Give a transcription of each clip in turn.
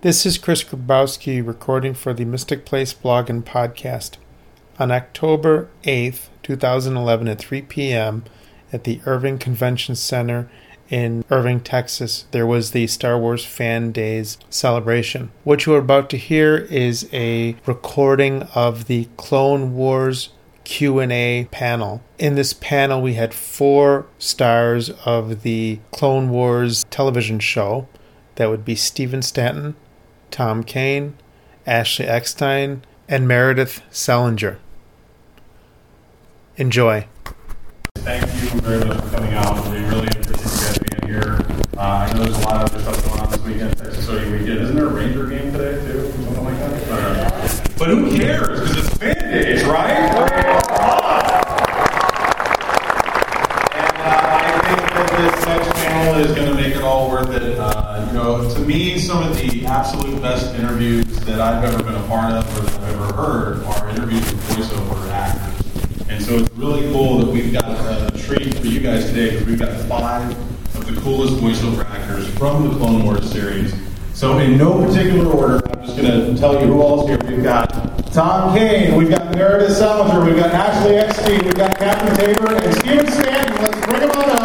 This is Chris Grabowski recording for the Mystic Place blog and podcast. On October 8th, 2011, at 3 p.m., at the Irving Convention Center in Irving, Texas, there was the Star Wars Fan Days celebration. What you are about to hear is a recording of the Clone Wars Q&A panel. In this panel we had four stars of the Clone Wars television show. That would be Stephen Stanton, Tom Kane, Ashley Eckstein, and Meredith Salenger. Enjoy. Thank you very much for coming out. We really appreciate you guys being here. Uh, I know there's a lot of other stuff going on this weekend, Texas OU weekend. Isn't there a Ranger game today, too? Something like that? Uh, but who cares? Because it's fan days, right? And uh, I think that this next panel is going to make it all worth it. You know, to me, some of the absolute best interviews that I've ever been a part of or that I've ever heard are interviews with voiceover actors. And so it's really cool that we've got a treat for you guys today because we've got five of the coolest voiceover actors from the Clone Wars series. So in no particular order, I'm just going to tell you who all's here. We've got Tom Kane, we've got Meredith Salenger, we've got Ashley Eckstein, we've got Catherine Taber, and Stephen Stanton. Let's bring them on up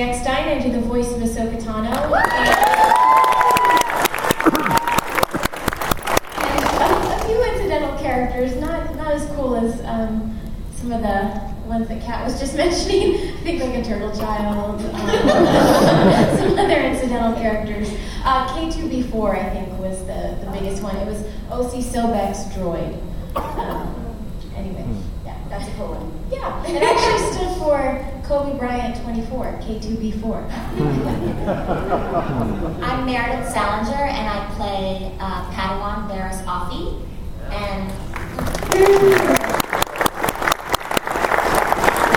am Ashley Eckstein. I do the voice of Ahsoka Tano. And a, a few incidental characters, not not as cool as um, some of the ones that Kat was just mentioning. I think like a turtle child, um, some other incidental characters. Uh, K2B4, I think, was the, the biggest one. It was Osi Sobeck's droid. Um, anyway, yeah, that's a cool one. Yeah, it actually stood for Kobe Bryant 24, K2B4. I'm Meredith Salenger, and I play uh, Padawan Offee. And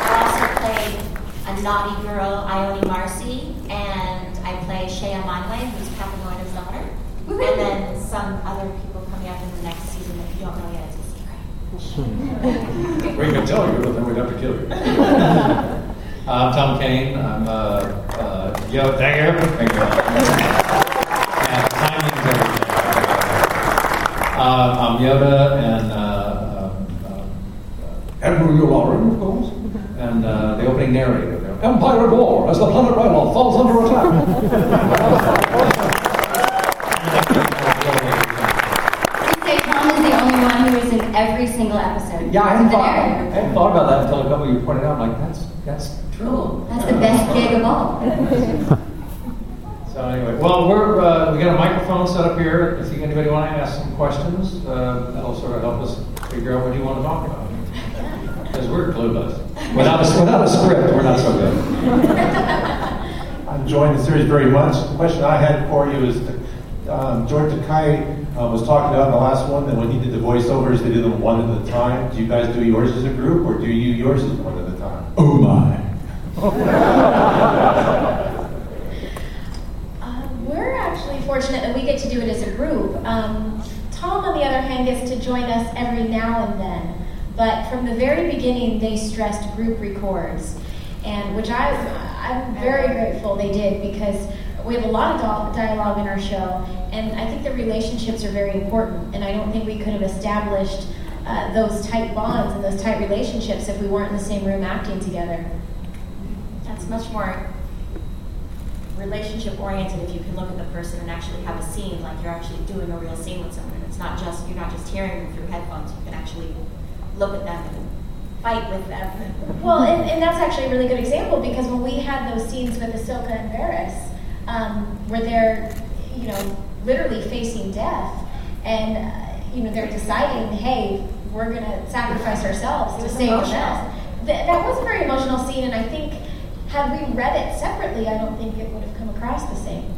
I also play a naughty girl, Ione Marcy, and I play Che Amanwe, who's Papanoida's daughter. And then some other people coming up in the next season that you don't know yet. It's a secret. We can tell you, but then we'd have to kill you. Uh, I'm Tom Kane. I'm uh, uh, Yo, thank you. Thank you. And timing's everything. Uh, I'm Yoda and uh, um, um, uh, Admiral Yularen, of course, and uh, the opening narrator. there. Empire at War as the planet Ryloth falls under attack. Please say Tom is the only one who is in every single episode. Yeah, I hadn't, The thought, I narrator. hadn't thought about that until a couple you pointed out. I'm Like that's that's true. That's the best gig of all. So anyway, well, we're uh, we got a microphone set up here. If you, anybody want to ask some questions, uh, that'll sort of help us figure out what you want to talk about. Because we're clueless. Without a, without a script, we're not so good. I'm enjoying the series very much. The question I had for you is, um, George Takei uh, was talking about in the last one that when he did the voiceovers, they did them one at a time. Do you guys do yours as a group, or do you yours as one at a time? Oh my! Um, we're actually fortunate that we get to do it as a group. Um, Tom, on the other hand, gets to join us every now and then. But from the very beginning, they stressed group records, and which I, I'm very grateful they did because we have a lot of dialogue in our show, and I think the relationships are very important. And I don't think we could have established uh, those tight bonds and those tight relationships if we weren't in the same room acting together. That's much more relationship oriented if you can look at the person and actually have a scene like you're actually doing a real scene with someone. It's not just you're not just hearing them through headphones. You can actually look at them and fight with them. Well, and, and that's actually a really good example because when we had those scenes with Ahsoka and Barriss, um, where they're, you know, literally facing death, and uh, you know they're deciding, hey, we're going to sacrifice ourselves to save them. Th- that was a very emotional scene, and I think had we read it separately, I don't think it would have come across the same.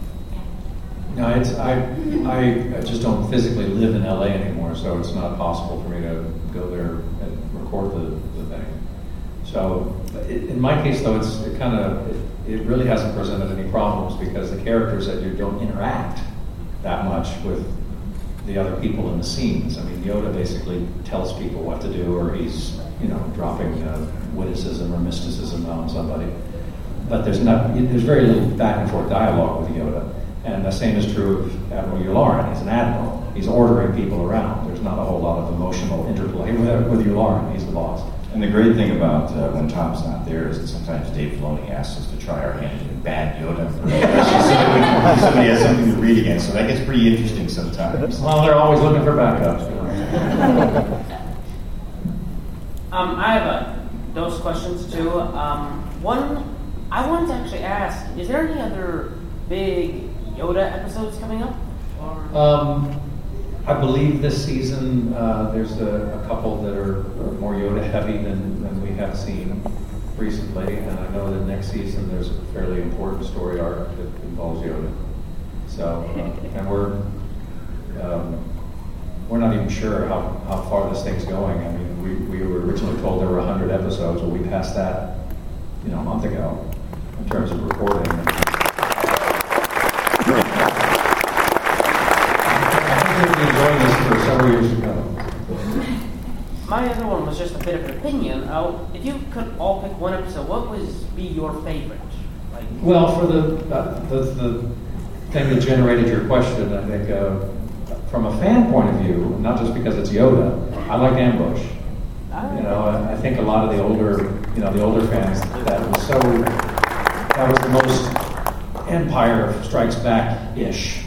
No, it's I, I just don't physically live in LA anymore, so it's not possible for me to go there and record the, the thing. So, in my case, though, it's it kind of it, it, really hasn't presented any problems because the characters that you don't interact that much with the other people in the scenes. I mean, Yoda basically tells people what to do, or he's you know dropping uh, witticism or mysticism on somebody. But there's not there's very little back and forth dialogue with Yoda. And the same is true of Admiral Yularen. He's an admiral. He's ordering people around. There's not a whole lot of emotional interplay with, with Yularen. He's the boss. And the great thing about uh, when Tom's not there is that sometimes Dave Filoni asks us to try our hand at bad Yoda impersonation. somebody has something to read against, so that gets pretty interesting sometimes. Well, they're always looking for backups. um, I have a, those questions too. Um, one, I wanted to actually ask: Is there any other big Yoda episodes coming up? Um, I believe this season uh, there's a, a, couple that are, more Yoda heavy than, than we have seen recently, and I know that next season there's a fairly important story arc that involves Yoda. So, uh, and we're um, we're not even sure how, how far this thing's going. I mean, we, we were originally told there were 100 episodes, but we passed that, you know, a month ago in terms of recording. Years ago. My other one was just a bit of an opinion. Uh, if you could all pick one episode, what would be your favorite? Like, well, for the, uh, the, the thing that generated your question, I think uh, from a fan point of view, not just because it's Yoda, I like Ambush. You know, I, I think a lot of the older, you know, the older fans, that was so, that was the most Empire Strikes Back ish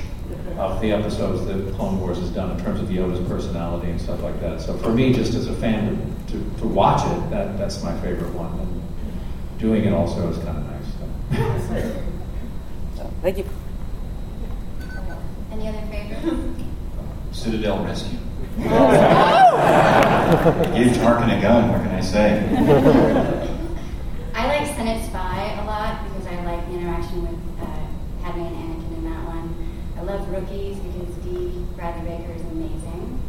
of the episodes that Clone Wars has done in terms of Yoda's personality and stuff like that. So for me, just as a fan to, to, to watch it, that, that's my favorite one. And doing it also is kind of nice. So. Thank you. Any other favorite? Citadel Rescue. Oh! Give Tarkin a gun, what can I say? I like Senate Spy a lot because I like the interaction with uh, Padme and I love Rookies because Dee Bradley Baker is amazing.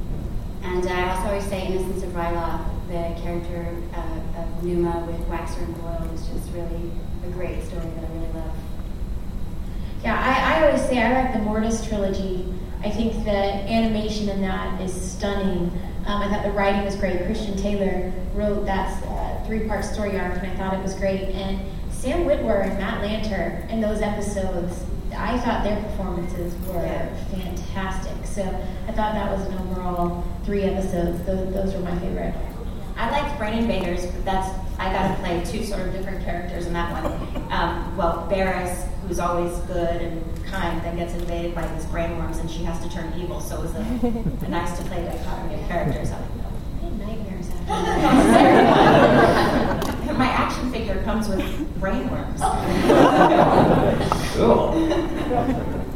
And I also always say Innocents of Ryloth, the character uh, of Numa with Waxer and Boil is just really a great story that I really love. Yeah, I, I always say I like the Mortis trilogy. I think the animation in that is stunning. Um, I thought the writing was great. Christian Taylor wrote that uh, three-part story arc, and I thought it was great. And Sam Witwer and Matt Lanter in those episodes I thought their performances were yeah. fantastic. So I thought that was an overall three episodes. Those, those were my favorite. I liked Brain Invaders, but that's I got to play two sort of different characters in that one. Um, well, Barriss, who's always good and kind, then gets invaded by these brain worms, and she has to turn evil. So it was a, a nice to play dichotomy of characters. I nightmares My action figure comes with brain worms. cool.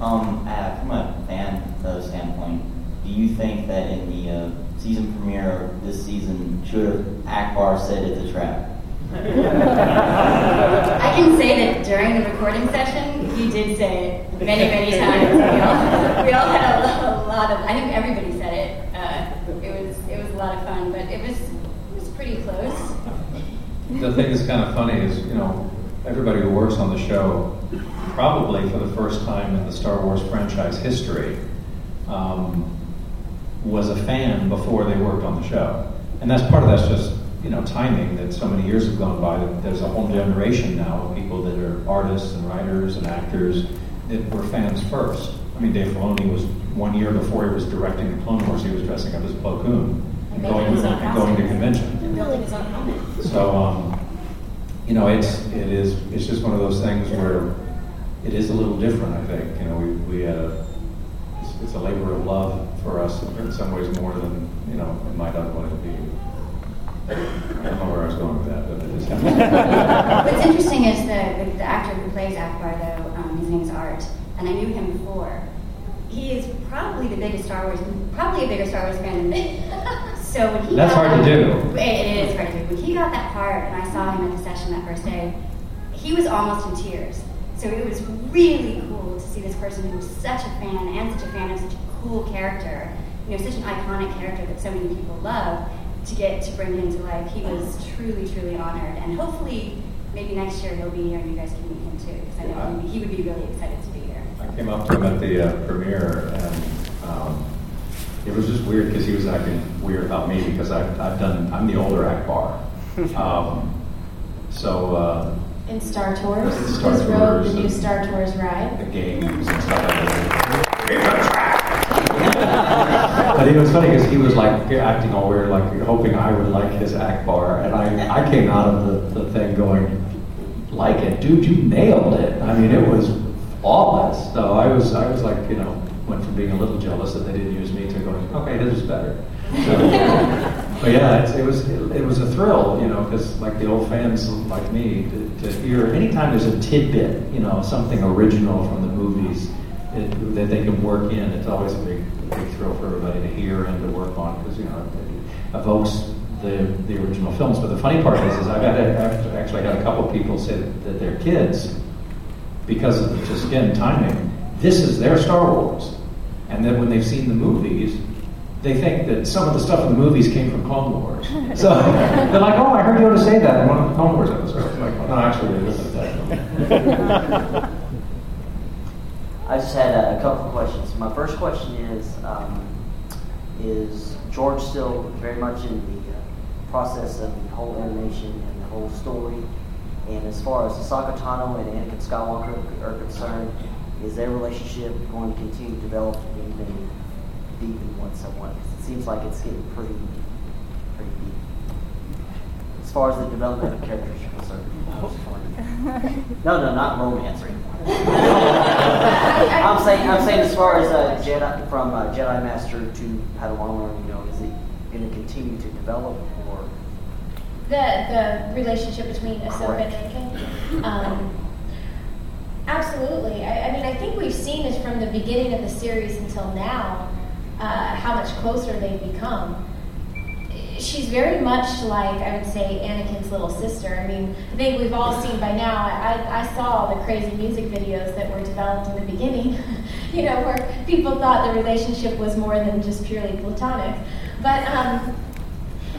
Um, uh, from a fan uh, standpoint, do you think that in the uh, season premiere of this season, should have Ackbar said it's a trap? I can say that during the recording session, he did say it many, many times. We all, we all had a, a, lot of. I think everybody said it. Uh, it was it was a lot of fun, but it was it was pretty close. The thing that's kind of funny is, you know, everybody who works on the show, probably for the first time in the Star Wars franchise history, um, was a fan before they worked on the show. And that's part of that's just you know timing that so many years have gone by that there's a whole generation now of people that are artists and writers and actors that were fans first. I mean, Dave Filoni was one year before he was directing the Clone Wars, he was dressing up as Plo and going, going to convention. Building his own helmet. So, um, you know, it's it is it's just one of those things where it is a little different. I think you know we we uh, it's, it's a labor of love for us in some ways more than you know it might otherwise be. I don't know where I was going with that, but it is. What's interesting is the, the, the actor who plays Ackbar, though, um, his name is Art, and I knew him before. He is probably the biggest Star Wars, probably a bigger Star Wars fan than me. so when he That's got hard to that- do. It, it is hard to do. When he got that part, and I saw him at the session that first day, he was almost in tears. So it was really cool to see this person who was such a fan and such a fan of such a cool character, you know, such an iconic character that so many people love, to get to bring him to life. He was truly, truly honored, and hopefully, maybe next year he'll be here and you guys can meet him too, because I know he would be really excited to be here. I came up to him at the uh, premiere, and um, it was just weird because he was acting weird about me because I've, I've done I'm the older Ackbar. Um, so uh, In Star Tours, In Star his rode Tours the new Star Tours ride. the games and stuff like that. But it was funny because he was like acting all weird, like hoping I would like his Ackbar, and I, I came out of the, the thing going, like it, dude, you nailed it. I mean, it was flawless. So I was, I was like, you know, went from being a little jealous that they didn't use me to going, okay, this is better. So, but yeah, it's, it was, it, was a thrill, you know, because like the old fans like me to, to hear anytime there's a tidbit, you know, something original from the movies it, that they can work in, it's always a big, big thrill for everybody to hear and to work on because you know it evokes the the original films. But the funny part is, is I've, had, I've actually had a couple people say that, that their kids, because of just again timing, this is their Star Wars, and then when they've seen the movies. They think that some of the stuff in the movies came from Clone Wars. So they're like, "Oh, I heard you to say that in one of the Clone Wars episodes." Like, no, actually, it isn't that. I just had a, a couple of questions. My first question is, um, is George still very much in the uh, process of the whole animation and the whole story? And as far as Ahsoka Tano and Anakin Skywalker are concerned, is their relationship going to continue to develop to anything deep in one somewhat? 'Cause it seems like it's getting pretty, pretty deep. As far as the development of characters are concerned. No, no, not romance or anything. I'm saying, I'm saying as far as uh, Jedi from uh, Jedi Master to Padawan learning, you know, is it going to continue to develop or? The the relationship between Ahsoka and Anakin. Um, absolutely. I, I mean, I think we've seen this from the beginning of the series until now, uh, how much closer they've become. She's very much like I would say Anakin's little sister. I mean, I think we've all seen by now. I, I saw the crazy music videos that were developed in the beginning, you know, where people thought the relationship was more than just purely platonic. But um,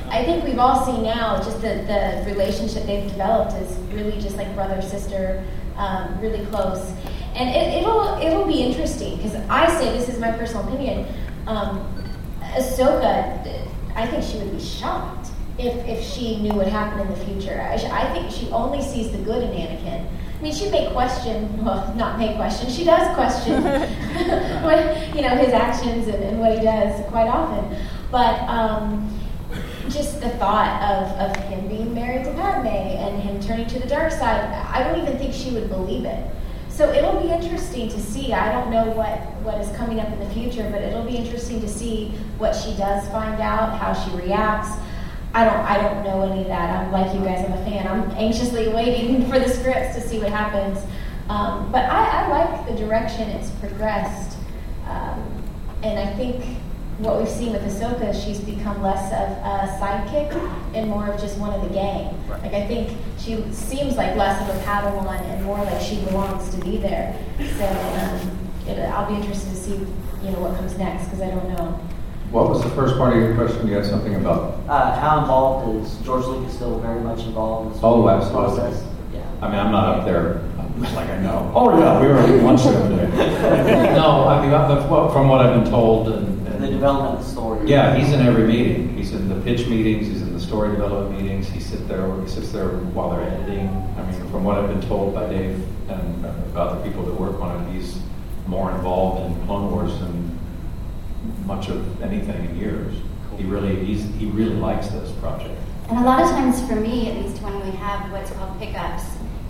I think we've all seen now just that the relationship they've developed is really just like brother sister, um, really close, and it, it'll it'll be interesting because I say this is my personal opinion. Um, Ahsoka, I think she would be shocked if if she knew what happened in the future. I, I think she only sees the good in Anakin. I mean, she may question, well, not may question, she does question what, you know, his actions and, and what he does quite often. But um, just the thought of, of him being married to Padme and him turning to the dark side, I don't even think she would believe it. So it'll be interesting to see. I don't know what, what is coming up in the future, but it'll be interesting to see what she does find out, how she reacts. I don't I don't know any of that. I'm like you guys, I'm a fan. I'm anxiously waiting for the scripts to see what happens. Um, but I, I like the direction it's progressed. Um, and I think what we've seen with Ahsoka is she's become less of a sidekick and more of just one of the gang. Like I think she seems like less of a Padawan and more like she belongs to be there. So um, it, I'll be interested to see you know what comes next because I don't know. What was the first part of your question? You had something about. Uh, how involved is George Lucas still very much involved in this Oh, whole absolutely. process? Yeah. I mean, I'm not up there. Like I know. Oh yeah, we were at lunch the other day. no, I mean, well, from what I've been told, and, and The development of the story. yeah, he's in every meeting. He's in the pitch meetings. He's in the story development meetings. He sits there. He sits there while they're editing. I mean, from what I've been told by Dave and about the people that work on it, he's more involved in Clone Wars than much of anything in years. He really, he's, he really likes this project. And a lot of times for me, at least when we have what's called pickups,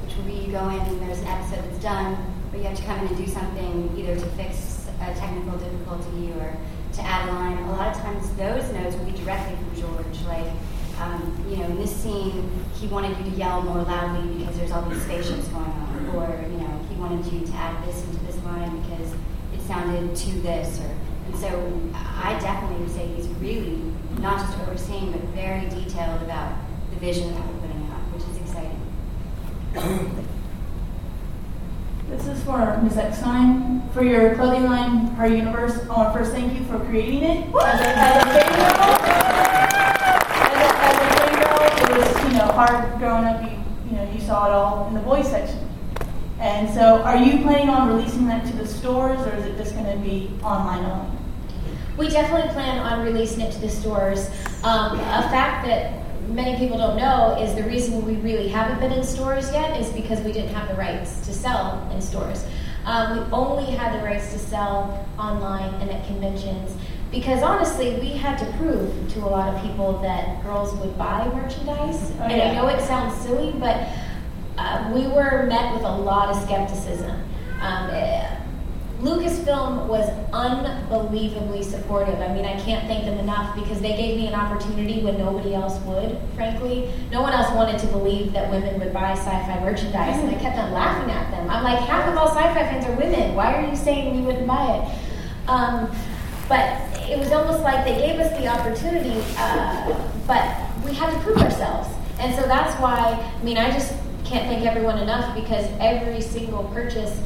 which we go in and there's an episode that's done, but you have to come in and do something either to fix a technical difficulty or to Adeline, a. Lot of times those notes will be directly from George. Like, um, you know, in this scene, he wanted you to yell more loudly because there's all these spaceships going on. Or, you know, he wanted you to add this into this line because it sounded to this. Or, and so I definitely would say he's really not just overseeing, but very detailed about the vision that we're putting out, which is exciting. This is for Ms. Eckstein. For your clothing line, Her Universe, I want to first thank you for creating it. As a, as a girl, as a, as a girl, it was you know hard growing up. You you know you saw it all in the boys section. And so, are you planning on releasing that to the stores, or is it just going to be online only? We definitely plan on releasing it to the stores. Um, a fact that many people don't know is the reason we really haven't been in stores yet is because we didn't have the rights to sell in stores. Um, we only had the rights to sell online and at conventions because honestly, we had to prove to a lot of people that girls would buy merchandise. Oh, and yeah. I know it sounds silly, but uh, we were met with a lot of skepticism. Um, eh, Lucasfilm was unbelievably supportive. I mean, I can't thank them enough because they gave me an opportunity when nobody else would, frankly. No one else wanted to believe that women would buy sci fi merchandise, and I kept on laughing at them. I'm like, half of all sci fi fans are women. Why are you saying you wouldn't buy it? Um, but it was almost like they gave us the opportunity, uh, but we had to prove ourselves. And so that's why, I mean, I just can't thank everyone enough because every single purchase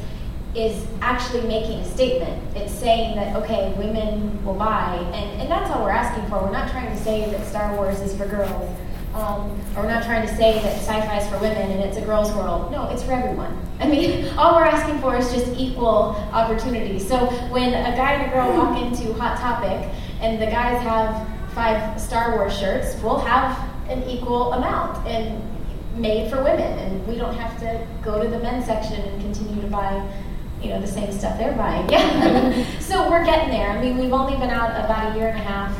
is actually making a statement. It's saying that, okay, women will buy, and, and that's all we're asking for. We're not trying to say that Star Wars is for girls, um, or we're not trying to say that sci fi is for women and it's a girl's world. No, it's for everyone. I mean, all we're asking for is just equal opportunity. So when a guy and a girl walk into Hot Topic and the guys have five Star Wars shirts, we'll have an equal amount. And made for women, and we don't have to go to the men's section and continue to buy you know, the same stuff they're buying. Yeah. so we're getting there. I mean, we've only been out about a year and a half.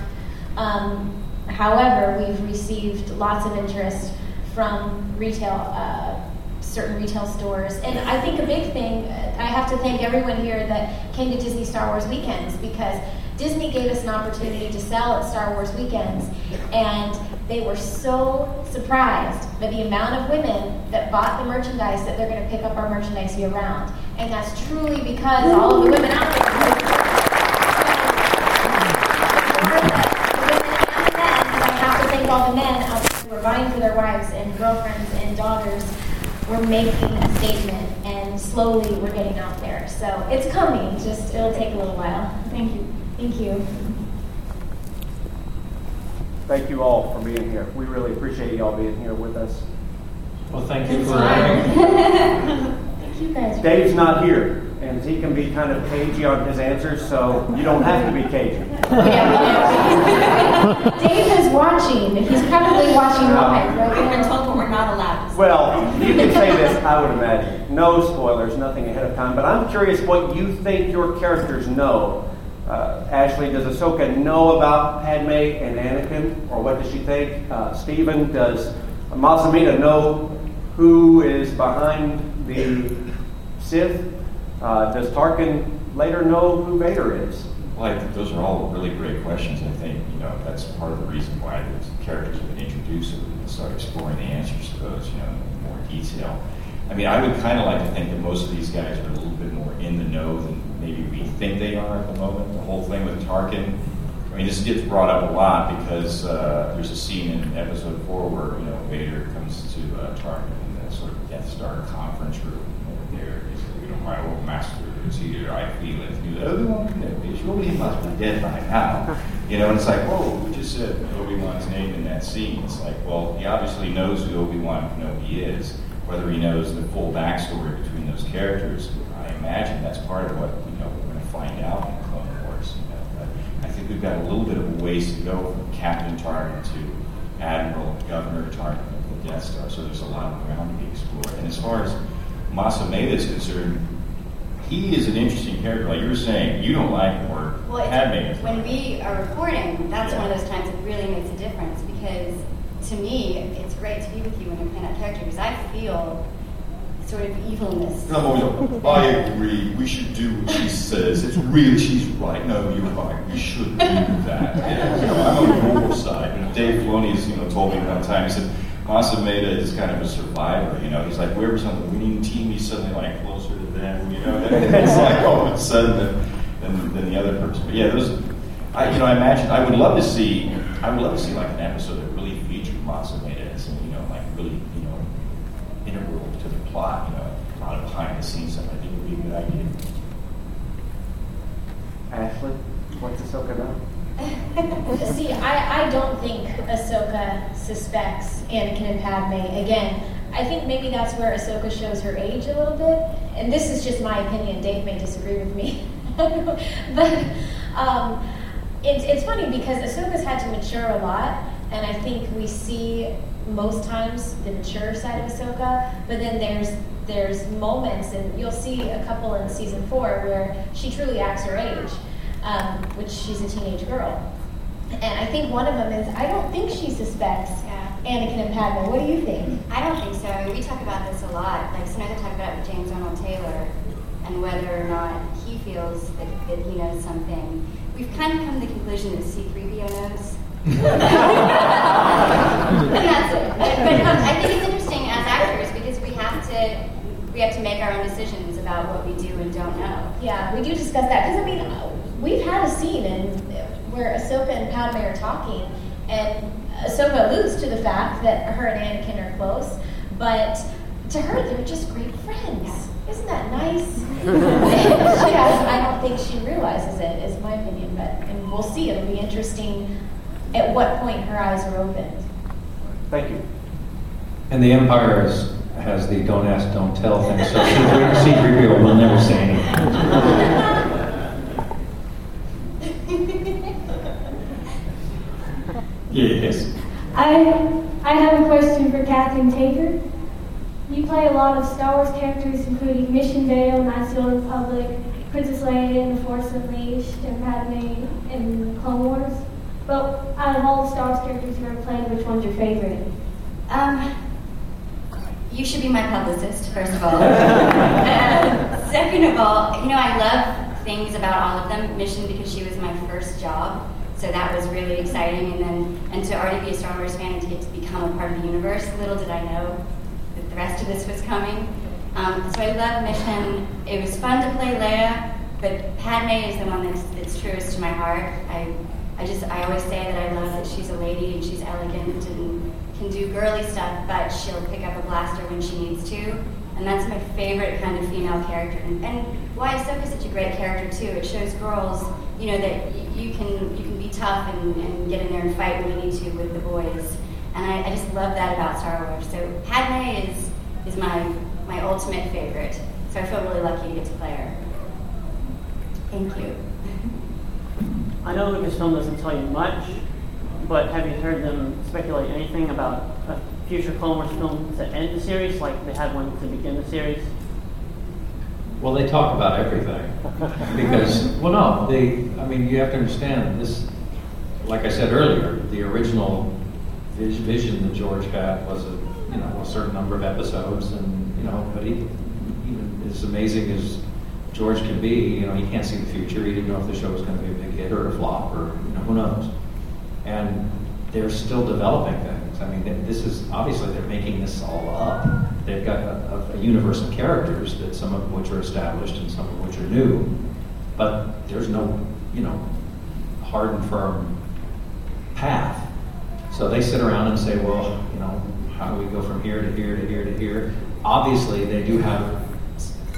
Um, however, we've received lots of interest from retail, uh, certain retail stores. And I think a big thing, I have to thank everyone here that came to Disney Star Wars weekends because Disney gave us an opportunity to sell at Star Wars weekends. And they were so surprised by the amount of women that bought the merchandise that they're going to pick up our merchandise year round. And that's truly because all of the women out there. I have to thank all the men out there who are buying for their wives and girlfriends and daughters. We're making a statement, and slowly we're getting out there. So it's coming. Just it'll take a little while. Thank you. Thank you. Thank you all for being here. We really appreciate you all being here with us. Well, thank you It's for having Thank you guys. Dave's not here, and he can be kind of cagey on his answers, so you don't have to be cagey. Dave is watching. He's probably watching live right We've been now. told, but we're not allowed. Well, you can say this, I would imagine. No spoilers, nothing ahead of time, but I'm curious what you think your characters know. Uh, Ashley, does Ahsoka know about Padme and Anakin, or what does she think? Uh, Stephen, does Mas Amedda know who is behind the Sith? Uh, does Tarkin later know who Vader is? Well, those are all really great questions. I think, you know, that's part of the reason why the characters have been introduced, so we can start exploring the answers to those, you know, in more detail. I mean, I would kind of like to think that most of these guys are a little bit more in the know than maybe we think they are at the moment. The whole thing with Tarkin, I mean, this gets brought up a lot because uh, there's a scene in episode four where, you know, Vader comes to uh, Tarkin Star conference room. And there, he said, you know, my old master is here, I feel it. He's like, Obi-Wan Kenobi, surely he must be dead by now. You know, and it's like, whoa, who just said Obi-Wan's name in that scene? It's like, well, he obviously knows who Obi-Wan Kenobi is. Whether he knows the full backstory between those characters, I imagine that's part of what you know we're going to find out in Clone Wars. You know, but I think we've got a little bit of a ways to go from Captain Tarkin to Admiral Governor Tarkin of the Death Star. So there's a lot of ground to be explored. And as far as Mas Amedda is concerned, he is an interesting character. Like you were saying, you don't like him or Well, Padme. when we are recording, that's Yeah. one of those times it really makes a difference because to me, it's great to be with you when you're playing that character because I feel sort of evilness. And I'm always like, I agree. We should do what she says. It's really she's right. No, you're right. We should do that. And, you know, I'm on the normal side. And Dave Filoni's, you know, told me one time. He said, Mas Amedda is kind of a survivor. You know, he's like wherever's on the winning team, he's suddenly like closer to them. You know, and it's like all of a sudden than, than, the other person. But yeah, those. I, you know, I imagine I would love to see. I would love to see like an episode that really featured Mas Amedda as, you know, like really, you know, integral to the plot. You know, a lot of behind the scenes stuff. I think would be a good idea. Ashley, what's Ahsoka know? See, I, I don't think Ahsoka suspects Anakin and Padme. Again, I think maybe that's where Ahsoka shows her age a little bit. And this is just my opinion. Dave may disagree with me. but um, it's, it's funny because Ahsoka's had to mature a lot. And I think we see most times the mature side of Ahsoka. But then there's there's moments, and you'll see a couple in season four where she truly acts her age um, which she's a teenage girl. And I think one of them is I don't think she suspects Anakin and Padme. What do you think? I don't think so. I mean, we talk about this a lot. Like sometimes I talk about it with James Arnold Taylor and whether or not he feels that, that he knows something. We've kind of come to the conclusion that C-3PO knows. and that's it. But, um, I think it's interesting as actors because we have to we have to make our own decisions about what we do and don't know. Yeah, we do discuss that because I mean, we've had a scene in where Ahsoka and Padme are talking, and Ahsoka alludes to the fact that her and Anakin are close, but to her they're just great friends. Isn't that nice? she has, I don't think she realizes it, is my opinion, but and we'll see. It'll be interesting at what point her eyes are opened. Thank you. And the Empire is, has the don't ask, don't tell thing, so C-3PO will never say anything. I, I have a question for Catherine Taber. You play a lot of Star Wars characters, including Mission Vao, Knights of the Republic, Princess Leia in The Force Unleashed, and Padme in the Clone Wars. But out of all the Star Wars characters you've ever played, which one's your favorite? Um, you should be my publicist, first of all. and second of all, you know, I love things about all of them. Mission because she was my first job, so that was really exciting. And then, and to already be a Star Wars fan and to get to become a part of the universe, little did I know that the rest of this was coming. Um, so I love Mission. It was fun to play Leia, but Padme is the one that's, that's truest to my heart. I, I just, I always say that I love that she's a lady and she's elegant and can do girly stuff, but she'll pick up a blaster when she needs to. And that's my favorite kind of female character. And, and why Ahsoka's such a great character too. It shows girls, you know, that you can you can be tough and, and get in there and fight when you need to with the boys. And I, I just love that about Star Wars. So Padme is is my my ultimate favorite. So I feel really lucky to get to play her. Thank you. I know Lucasfilm doesn't tell you much, but have you heard them speculate anything about a future Clone Wars film to end the series, like they had one to begin the series? Well, they talk about everything because, well, no, they. I mean, you have to understand this. Like I said earlier, the original vis- vision that George had was a you know a certain number of episodes, and you know, but he, even as amazing as George can be, you know, he can't see the future. He didn't know if the show was going to be a big hit or a flop, or you know, who knows. And they're still developing things. I mean, this is obviously they're making this all up. They've got a, a universe of characters that some of which are established and some of which are new, but there's no, you know, hard and firm path. So they sit around and say, well, you know, how do we go from here to here to here to here? Obviously, they do have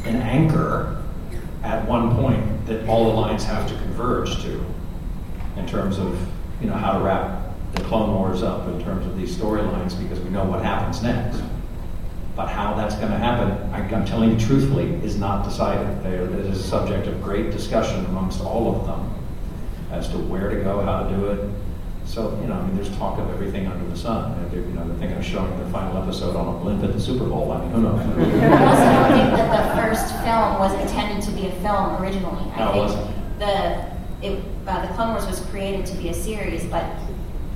an anchor at one point that all the lines have to converge to in terms of, you know, how to wrap the Clone Wars up in terms of these storylines because we know what happens next. But how that's going to happen, I'm telling you truthfully, is not decided. There, it is a subject of great discussion amongst all of them as to where to go, how to do it. So, you know, I mean, there's talk of everything under the sun. They're, you know, they're thinking of showing their final episode on a blimp at the Super Bowl. I mean, who knows? I also don't think that the first film was intended to be a film originally. I No, it think wasn't. the it, uh, the Clone Wars was created to be a series, but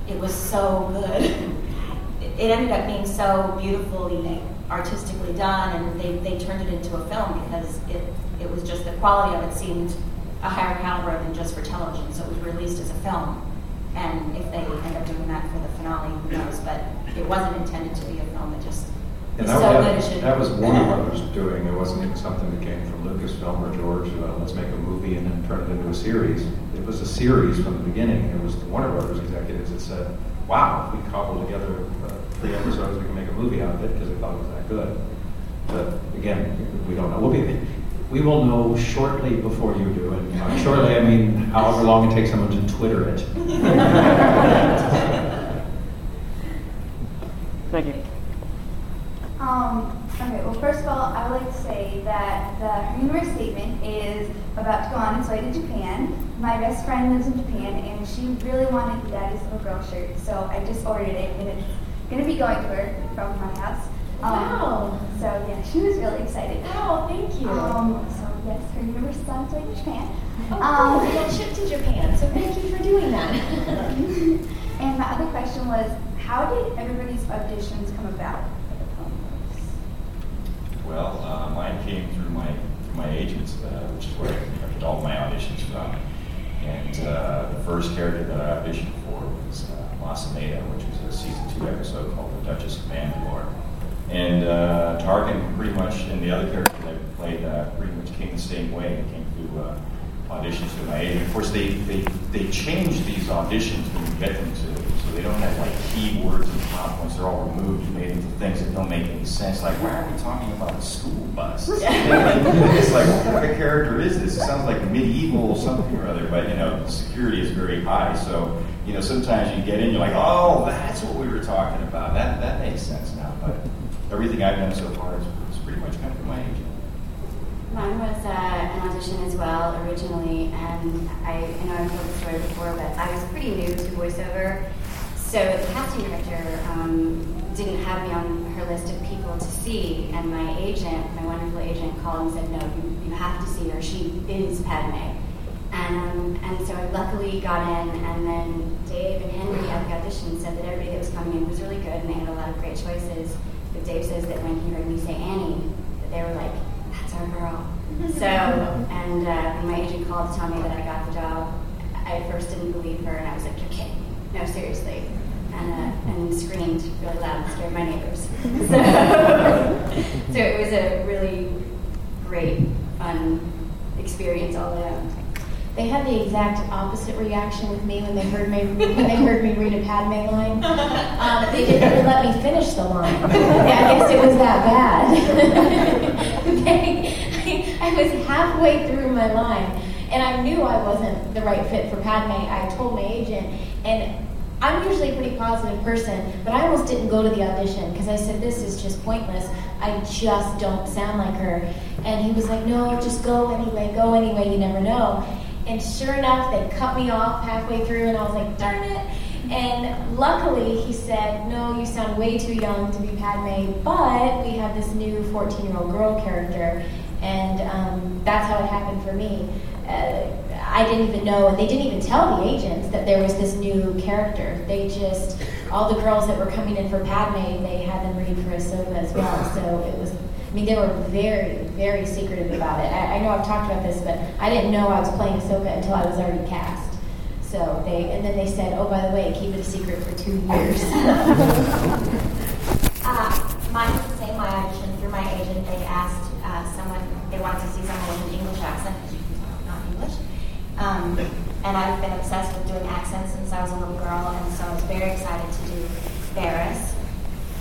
it was so good. it it ended up being so beautifully artistically done, and they, they turned it into a film because it it was just the quality of it seemed a higher caliber than just for television. So it was released as a film. And if they end up doing that for the finale, who knows? But it wasn't intended to be a film. It just And that, so that, good it should. that was Warner Brothers doing. It wasn't even something that came from Lucasfilm or George. Uh, let's make a movie and then turn it into a series. It was a series from the beginning. It was the Warner Brothers executives that said, "Wow, we cobble together uh, three episodes, we can make a movie out of it," because we thought it was that good. But again, we don't know. We'll be, we will know shortly before you do. And uh, shortly, I mean, however long it takes someone to Twitter it. Thank you. Um, okay, well, first of all, I would like to say that the Her Universe statement is about to go on its way to Japan. My best friend lives in Japan, and she really wanted the Daddy's Little Girl shirt, so I just ordered it, and it's going to be going to her from my house. Um, Wow. So, yeah, she was really excited. Oh, thank you. Um, so, yes, Her Universe is on its way to Japan. Oh, Um, cool. We got shipped to Japan, so thank you for doing that. and my other question was, how did everybody's auditions come about? for the Clone Wars? Well, uh, mine came through my through my agents, uh, which is where I did all my auditions from. And uh, the first character that I auditioned for was uh, Mas Amedda, which was a season two episode called The Duchess of Mandalore. And uh, Tarkin, pretty much, and the other character that played, uh, pretty much came the same way. It came through uh, auditions through my agent. Of course, they, they, they change these auditions when you get them to so they don't have like keywords and plot points. They're all removed and made into things that don't make any sense. Like, why are we talking about a school bus? it's like, what kind of character is this? It sounds like medieval something or other, but you know, security is very high. So, you know, sometimes you get in, you're like, oh, that's what we were talking about. That that makes sense now. But everything I've done so far has pretty much come from my agent. Mine was uh, an audition as well originally, and I, I know I've told the story before, but I was pretty new to voiceover. So the casting director um, didn't have me on her list of people to see, and my agent, my wonderful agent, called and said, "No, you, you have to see her. She is Padme." And um, and so I luckily got in, and then Dave and Henry at the audition said that everybody that was coming in was really good, and they had a lot of great choices. But Dave says that when he heard me say Annie, that they were like, "That's our girl." So, and uh, when my agent called to tell me that I got the job, I at first didn't believe her, and I was like, "You're kidding me? No, seriously." And, uh, and screamed really loud and scared my neighbors. So, so it was a really great, fun experience all around. They had the exact opposite reaction with me when they heard me when they heard me read a Padme line. Um, they didn't even let me finish the line. I guess it was that bad. they, I, I was halfway through my line, and I knew I wasn't the right fit for Padme. I told my agent, and I'm usually a pretty positive person, but I almost didn't go to the audition because I said, This is just pointless. I just don't sound like her. And he was like, No, just go anyway, go anyway, you never know. And sure enough, they cut me off halfway through, and I was like, Darn it. And luckily, he said, No, you sound way too young to be Padme, but we have this new 14 year old girl character. And um, that's how it happened for me. Uh, I didn't even know, and they didn't even tell the agents that there was this new character. They just, all the girls that were coming in for Padme, they had them read for Ahsoka as well. So it was, I mean, they were very, very secretive about it. I, I know I've talked about this, but I didn't know I was playing Ahsoka until I was already cast. So they, and then they said, oh, by the way, keep it a secret for two years. Uh, mine was the same. My audition through my agent, they asked uh, someone, they wanted to see someone with an English accent, because you not English. Um, and I've been obsessed with doing accents since I was a little girl, and so I was very excited to do Barriss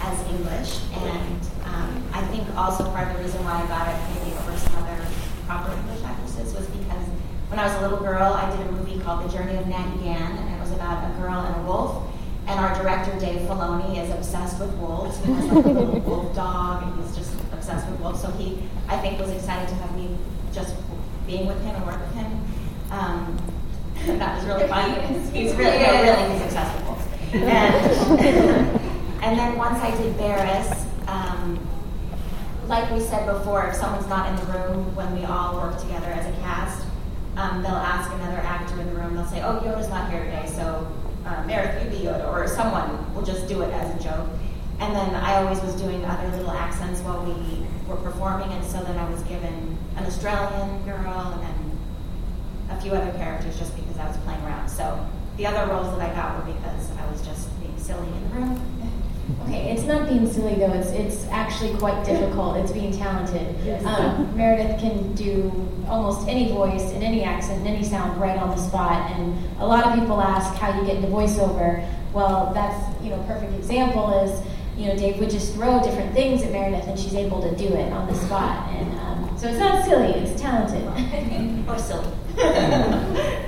as English. And um, I think also part of the reason why I got it maybe over some other proper English actresses was because when I was a little girl, I did a movie called The Journey of Natty Gann, and it was about a girl and a wolf. And our director, Dave Filoni, is obsessed with wolves. He has like a little wolf dog, and he's just obsessed with wolves. So he, I think, was excited to have me just being with him and work with him. Um, that was really fun. He's really, no, really, he's obsessed with wolves. And, and then once I did Barriss, um, like we said before, if someone's not in the room when we all work together as a cast, um, they'll ask another actor in the room. They'll say, "Oh, Yoda's not here today, so um, you be Yoda," or someone will just do it as a joke. And then I always was doing other little accents while we were performing, and so then I was given an Australian girl and then a few other characters just because I was playing around. So the other roles that I got were because I was just being silly in the room. Okay, it's not being silly though. It's it's actually quite difficult. It's being talented. Yes. Um, Meredith can do almost any voice and any accent and any sound right on the spot. And a lot of people ask how you get into voiceover. Well, that's you know perfect example is you know Dave would just throw different things at Meredith and she's able to do it on the spot. And um, so it's not silly. It's talented. or silly.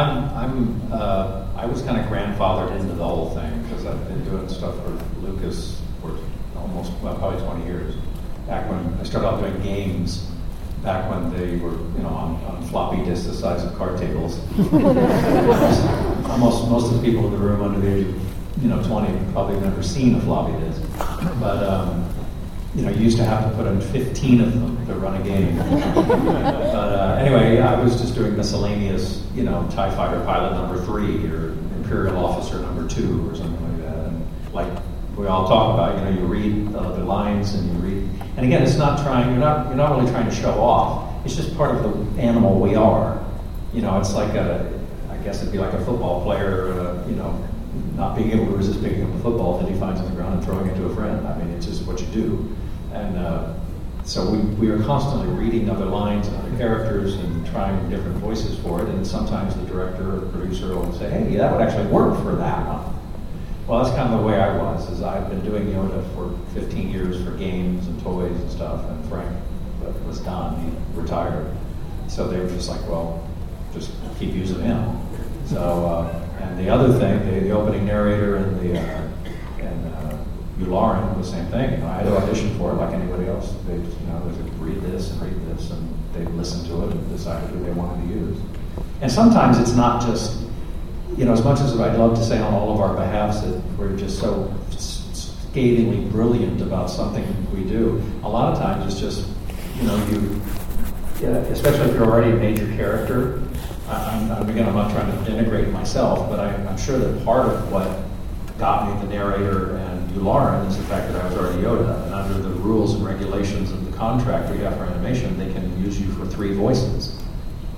or being silly. I'm, I'm, uh, I was kind of grandfathered into the whole thing because I've been doing stuff for Lucas for almost, well, probably 20 years. Back when I started out doing games, back when they were, you know, on, on floppy disks the size of card tables. Almost most of the people in the room under the age of, you know, 20 have probably never seen a floppy disk. But, um, you know, you used to have to put in 15 of them to run a game. but uh, anyway, I was just doing miscellaneous, you know, TIE fighter pilot number three or Imperial officer number two or something like that. And like we all talk about, you know, you read uh, the lines and you read. And again, it's not trying, you're not, you're not really trying to show off. It's just part of the animal we are. You know, it's like a, I guess it'd be like a football player, uh, you know, not being able to resist picking up a football that he finds on the ground and throwing it to a friend. I mean, it's just what you do. And uh, so we, we are constantly reading other lines and other characters and trying different voices for it. And sometimes the director or producer will say, hey, that would actually work for that one. Well, that's kind of the way I was, is I've been doing Yoda for 15 years for games and toys and stuff, and Frank was done, he retired. So they were just like, well, just keep using him. So, uh, and the other thing, the, the opening narrator and the, uh, Yularen, the same thing. You know, I had to audition for it like anybody else. They, you know, they read this and read this, and they listened to it and decided who they wanted to use. And sometimes it's not just, you know, as much as I'd love to say on all of our behalfs that we're just so scathingly brilliant about something we do, a lot of times it's just, you know, you, yeah, especially if you're already a major character. I'm, I'm, again, I'm not trying to denigrate myself, but I, I'm sure that part of what got me the narrator and Yularen is the fact that I was already Yoda. And under the rules and regulations of the contract we have for animation, they can use you for three voices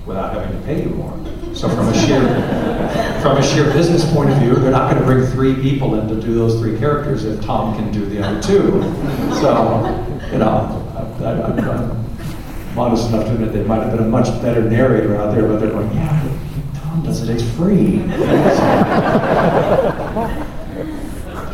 without having to pay you more. So from a sheer from a sheer business point of view, they're not going to bring three people in to do those three characters if Tom can do the other two. So, you know, I, I'm modest enough to admit there might have been a much better narrator out there, but they're going, yeah, Tom does it, it's free.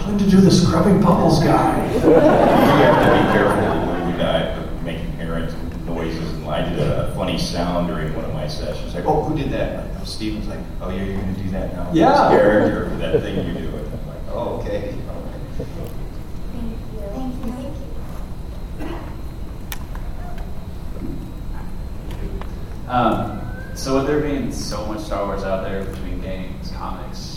Time to do the scrubbing bubbles guy. you have to be careful when you die of making errant noises. And I did a funny sound during one of my sessions. Like, oh, who did that? Like, oh, Stephen's like, oh, yeah, you're going to do that now. Yeah. This character for that thing you do. And I'm like, oh, okay. Um, so with there being so much Star Wars out there between games, comics,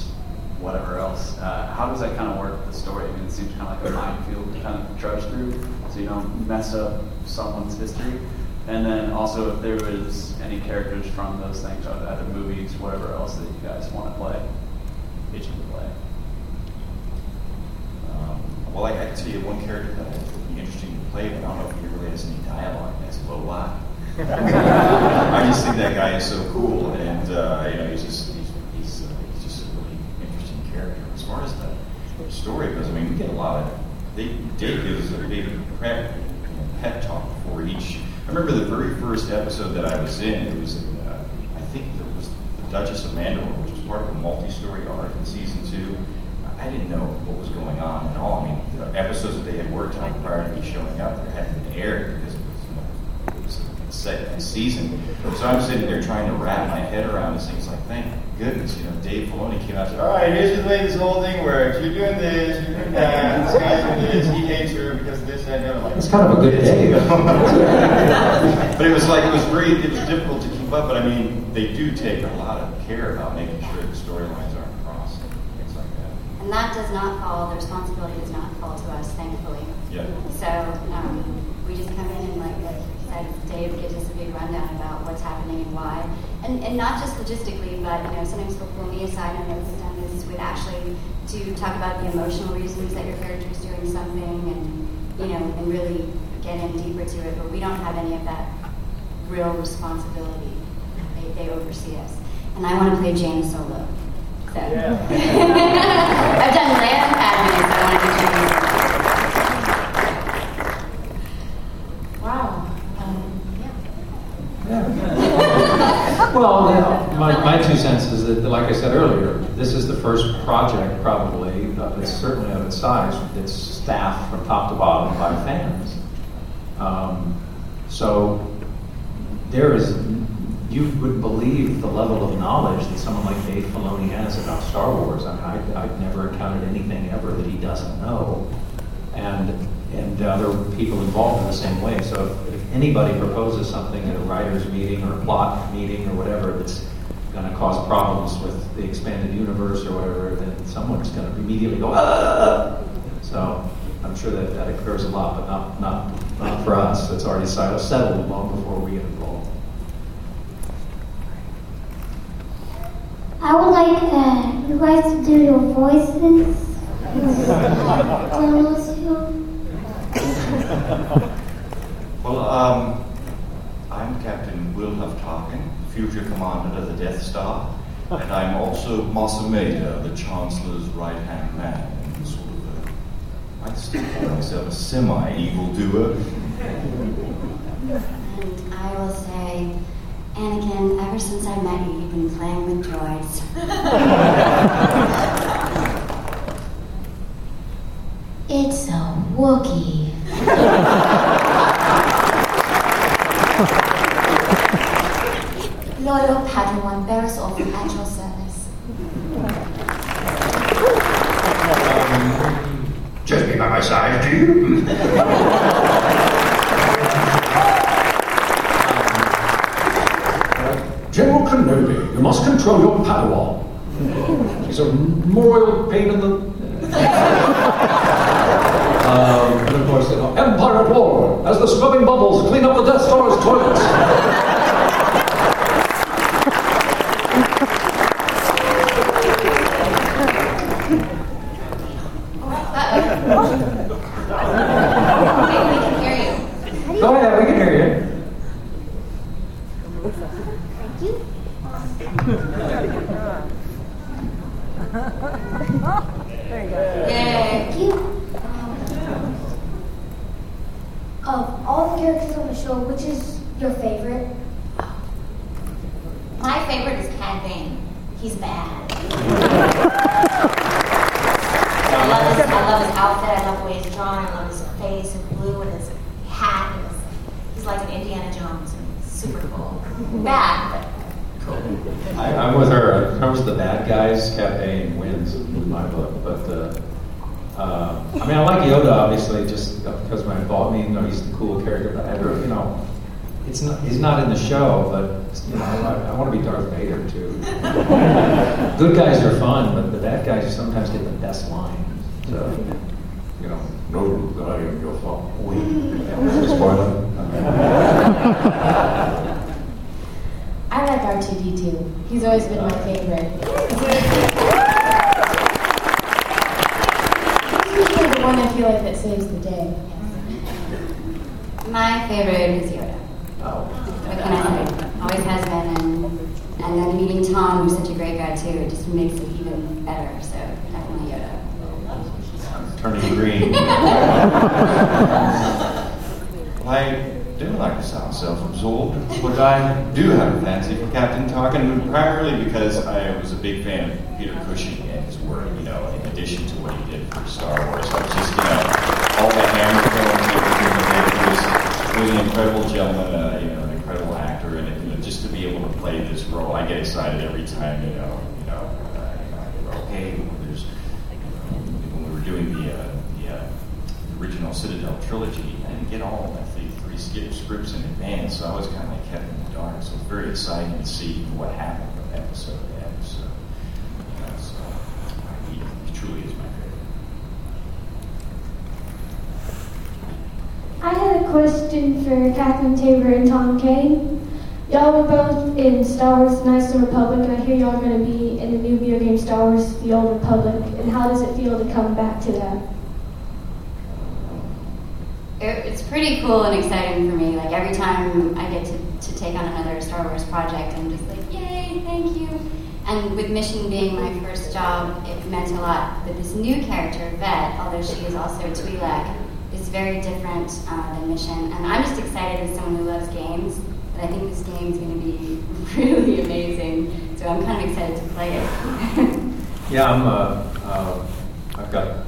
whatever else, uh, how does that kind of work with the story? I mean, it seems kind of like a minefield to kind of trudge through, so you don't mess up someone's history. And then also, if there was any characters from those things, either movies, whatever else that you guys want to play, itching to play. Um, well, I, I can tell you one character that would be interesting to play, but I don't know if he really has any dialogue. That's Lola. I just think that guy is so cool, and uh, you know, he's just he's he's, uh, he's just a really interesting character. As far as the story goes, I mean, we get a lot of. They Dave gives a big prep, pep talk before each. I remember the very first episode that I was in. It was, in, uh, I think it was the Duchess of Mandalore, which was part of a multi-story arc in season two. I didn't know what was going on at all. I mean, the episodes that they had worked on prior to me showing up, hadn't been aired because it was, you know, it was set next season. So I'm sitting there trying to wrap my head around this thing. It's like, thank goodness, you know, Dave Filoni came out and said, all right, here's the way this whole thing works. You're doing this, you're doing that, this guy's doing this, he hates her because of this, that, and the other. Like, It's kind of a good day. but it was like, it was very, it was difficult to keep up, but I mean, they do take a lot of care about making sure the storylines aren't crossed and things like that. And that does not fall, the responsibility does not fall to us, thankfully. Yeah. So um, we just come in and, Dave gives us a big rundown about what's happening and why. And, and not just logistically, but, you know, sometimes he'll pull me aside, I know he's done this with Ashley, to talk about the emotional reasons that your character is doing something and, you know, and really get in deeper to it. But we don't have any of that real responsibility. They, they oversee us. And I want to play Jaina Solo. So. I've done Leia and Padme, so I want to do Jaina Solo. Wow. Um, Well, yeah, my, my two cents is that, like I said earlier, this is the first project probably, of its, certainly of its size, that's staffed from top to bottom by fans. Um, so there is, you would believe the level of knowledge that someone like Dave Filoni has about Star Wars. I mean, I, I've never encountered anything ever that he doesn't know. And, and other people involved in the same way. So if, if anybody proposes something at a writer's meeting or a plot meeting or whatever that's going to cause problems with the expanded universe or whatever, then someone's going to immediately go, ah! So I'm sure that that occurs a lot, but not, not, not for us. It's already settled settled long before we get involved. I would like uh, you guys to do your voices. Well, um, I'm Captain Wilhuff Tarkin, future commander of the Death Star, and I'm also Masameda, the Chancellor's right-hand man, and sort of a, I still call myself a semi-evil doer. And I will say, Anakin, ever since I met you, you've been playing with droids. It's a Wookiee. Loyal Padawan bears off at your service. Just be by my side, do you? General Kenobi, you must control your Padawan. She's a royal pain in the. um, and of course, you know, Empire at War, as the scrubbing bubbles clean up the Death Star's toilets. Go ahead, we can hear you. Thank you. Of all the characters on the show, which is your favorite? My favorite is Cad Bane. He's bad. I love his, I love his outfit. I love the way he's drawn. I love his face and blue and his hat. And his, he's like an Indiana Jones. And he's super cool. Bad, cool. I, I'm with her. In terms of the bad guys, Cad Bane wins in my book. But uh, uh, I mean, I like Yoda obviously just because my involved. I you know, he's the cool character. But I you know, it's not. He's not in the show, but you know, I, I want to be Darth Vader too. Good guys are fun, but the bad guys sometimes get the best line. So, you know, no, that I am your father. Wait, spoiler. I like R2D2. He's always been my favorite. He's usually the one I feel like that saves the day. My favorite is Yoda. Oh. What can I say? Always has been, and, and then meeting Tom, who's such a great guy too, it just makes it even better. So definitely Yoda. turning green. I do like to sound self-absorbed, but I do have a fancy for Captain Tarkin, primarily because I was a big fan of Peter Cushing and his work, you know, in addition to what he did for Star Wars. I was just, you know, all the hammer films and everything he was really an incredible gentleman, uh, you know, an incredible actor. And you know, just to be able to play this role. I get excited every time, you know, you know, uh, okay, there's, when we were doing the, uh, the uh, original Citadel trilogy, I didn't get all of the three scripts in advance, so I was kind of like kept in the dark. So it's very exciting to see what happened from episode to episode. You so he, he truly is my favorite. I had a question for Catherine Taber and Tom Kane. Y'all were both in Star Wars Knights of the Republic, and I hear y'all are going to be in the new video game Star Wars The Old Republic. And how does it feel to come back to that? It, it's pretty cool and exciting for me. Like every time I get to, to take on another Star Wars project, I'm just like, yay, thank you. And with Mission being my first job, it meant a lot. But this new character, Vette, although she is also a Twi'lek, is very different uh, than Mission. And I'm just excited as someone who loves games that I think this game is going to be really amazing. So I'm kind of excited to play it. Yeah, I'm. Uh, uh, I've got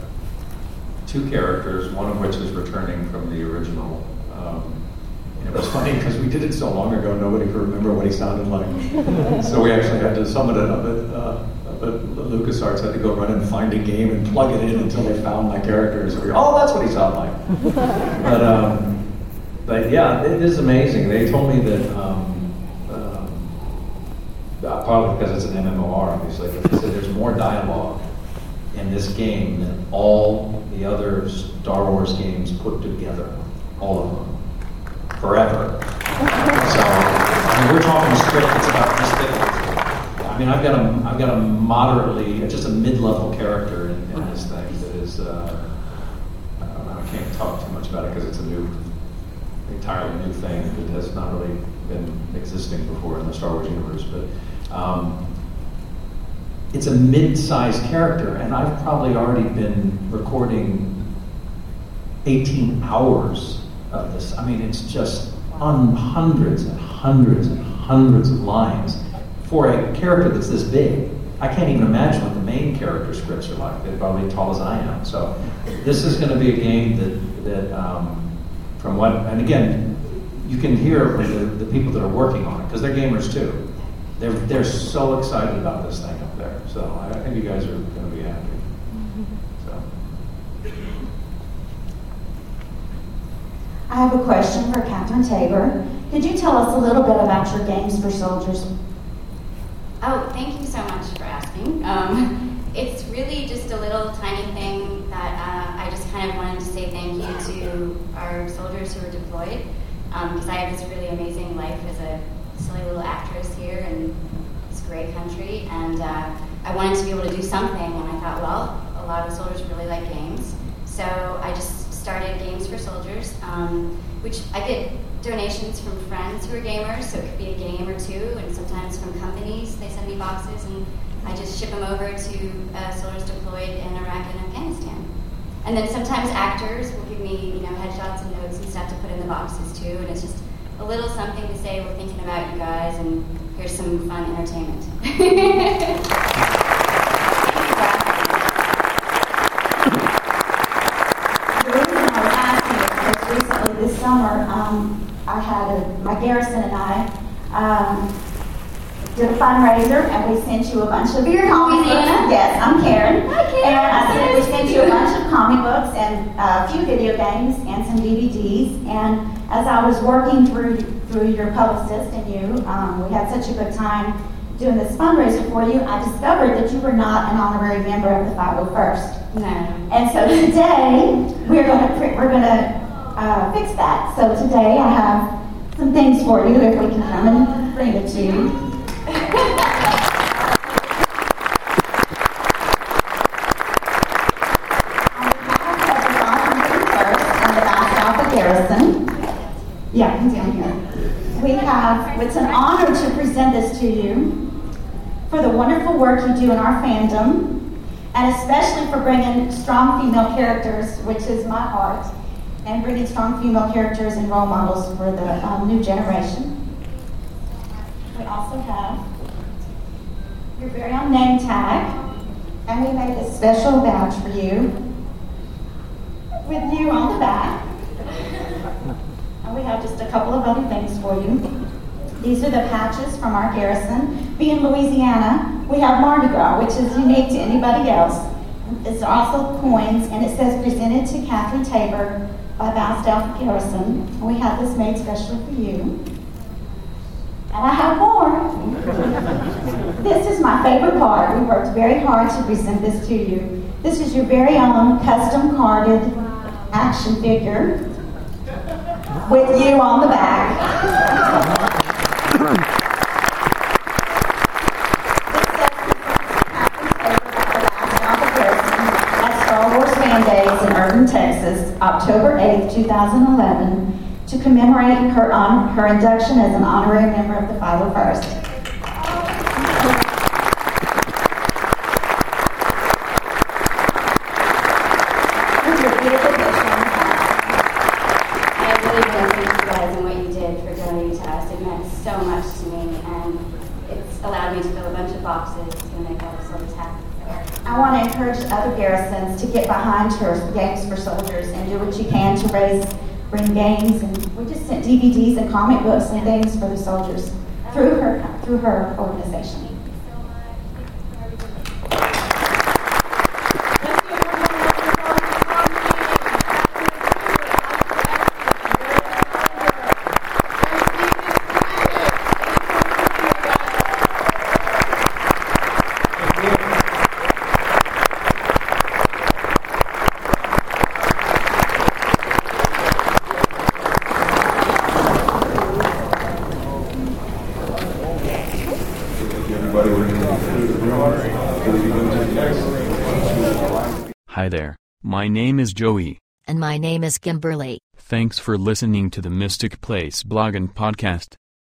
two characters, one of which is returning from the original. Um, and it was funny because we did it so long ago, nobody could remember what he sounded like. so we actually had to summon it up at, uh, up at LucasArts, had to go run and find a game and plug it in until they found my character. So we, oh, that's what he sounded like. but, um, but yeah, it is amazing. They told me that. Um, uh, partly because it's an MMOR, obviously, but they said there's more dialogue in this game than all the other Star Wars games put together, all of them, forever. So, I mean, we're talking script that's about this thick. I mean, I've got a, I've got a moderately, just a mid-level character in, in this thing that is, uh, I can't talk too much about it because it's a new, entirely new thing that has not really been existing before in the Star Wars universe, but. Um, it's a mid-sized character, and I've probably already been recording 18 hours of this. I mean, it's just on hundreds and hundreds and hundreds of lines for a character that's this big. I can't even imagine what the main character scripts are like. They're probably tall as I am. So this is going to be a game that, that um, from what, and again, you can hear the, the people that are working on it, because they're gamers too. They're, they're so excited about this thing. So I think you guys are going to be happy. So. I have a question for Catherine Taber. Could you tell us a little bit about your games for soldiers? Oh, thank you so much for asking. Um, it's really just a little tiny thing that uh, I just kind of wanted to say thank you to our soldiers who are deployed because um, I have this really amazing life as a silly little actress here in this great country, and uh, I wanted to be able to do something. And I thought, well, a lot of soldiers really like games, so I just started Games for Soldiers, um, which I get donations from friends who are gamers, so it could be a game or two, and sometimes from companies. They send me boxes, and I just ship them over to uh, soldiers deployed in Iraq and Afghanistan. And then sometimes actors will give me, you know, headshots and notes and stuff to put in the boxes too, and it's just a little something to say we're thinking about you guys, and here's some fun entertainment. The reason I was asking is because recently this summer, um, I had a, my garrison and I um, did a fundraiser, and we sent you a bunch of You're comic books. Louisiana? Yes, I'm Karen. Hi, Karen. And I said we sent you a bunch of comic books and a few video games and some DVDs. And as I was working through through your publicist and you, um, we had such a good time doing this fundraiser for you. I discovered that you were not an honorary member of the 501st. No. And so today we're going to we're going to uh, fix that. So today I have some things for you if we can come and bring it to you. We have, it's an honor to present this to you for the wonderful work you do in our fandom, and especially for bringing strong female characters, which is my heart, and bringing strong female characters and role models for the um, new generation. We also have your very own name tag, and we made a special badge for you with you on the back. And we have just a couple of other things for you. These are the patches from our garrison. Being Louisiana, we have Mardi Gras, which is unique to anybody else. It's also coins, and it says presented to Catherine Taber by Bastaff Garrison. We have this made specially for you. And I have more. this is my favorite part. We worked very hard to present this to you. This is your very own custom carded action figure with you on the back. at Star Wars Fan Days in Irving, Texas, October 8th, 2011, to commemorate her, her induction as an honorary member of the 501st. Here's your beautiful picture on the back. I really want to thank you guys and what you did for donating to us. It meant so much to me, and it's allowed me to fill a bunch of boxes to make all the soldiers happy. I want to encourage other garrisons to get behind her Games for Soldiers and do what you can to raise, bring games, and we just sent DVDs and comic books and things for the soldiers through her through her organization. Everybody, we're going to clear the room. Before we go to the next. Hi there. My name is Joey. And my name is Kimberly. Thanks for listening to the Mystic Place blog and podcast.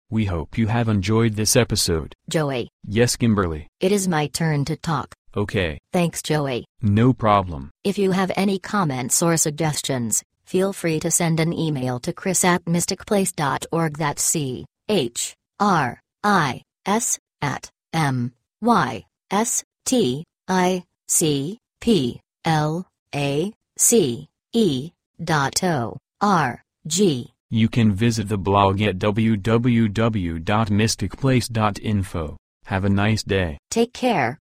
We hope you have enjoyed this episode. Joey, Yes, Kimberly. it is my turn to talk. Okay. Thanks, Joey. No problem. If you have any comments or suggestions, feel free to send an email to chris at mysticplace.org. That's C H R I S at M Y S T I C P L A C E dot O R G. You can visit the blog at www.mysticplace.info. Have a nice day. Take care.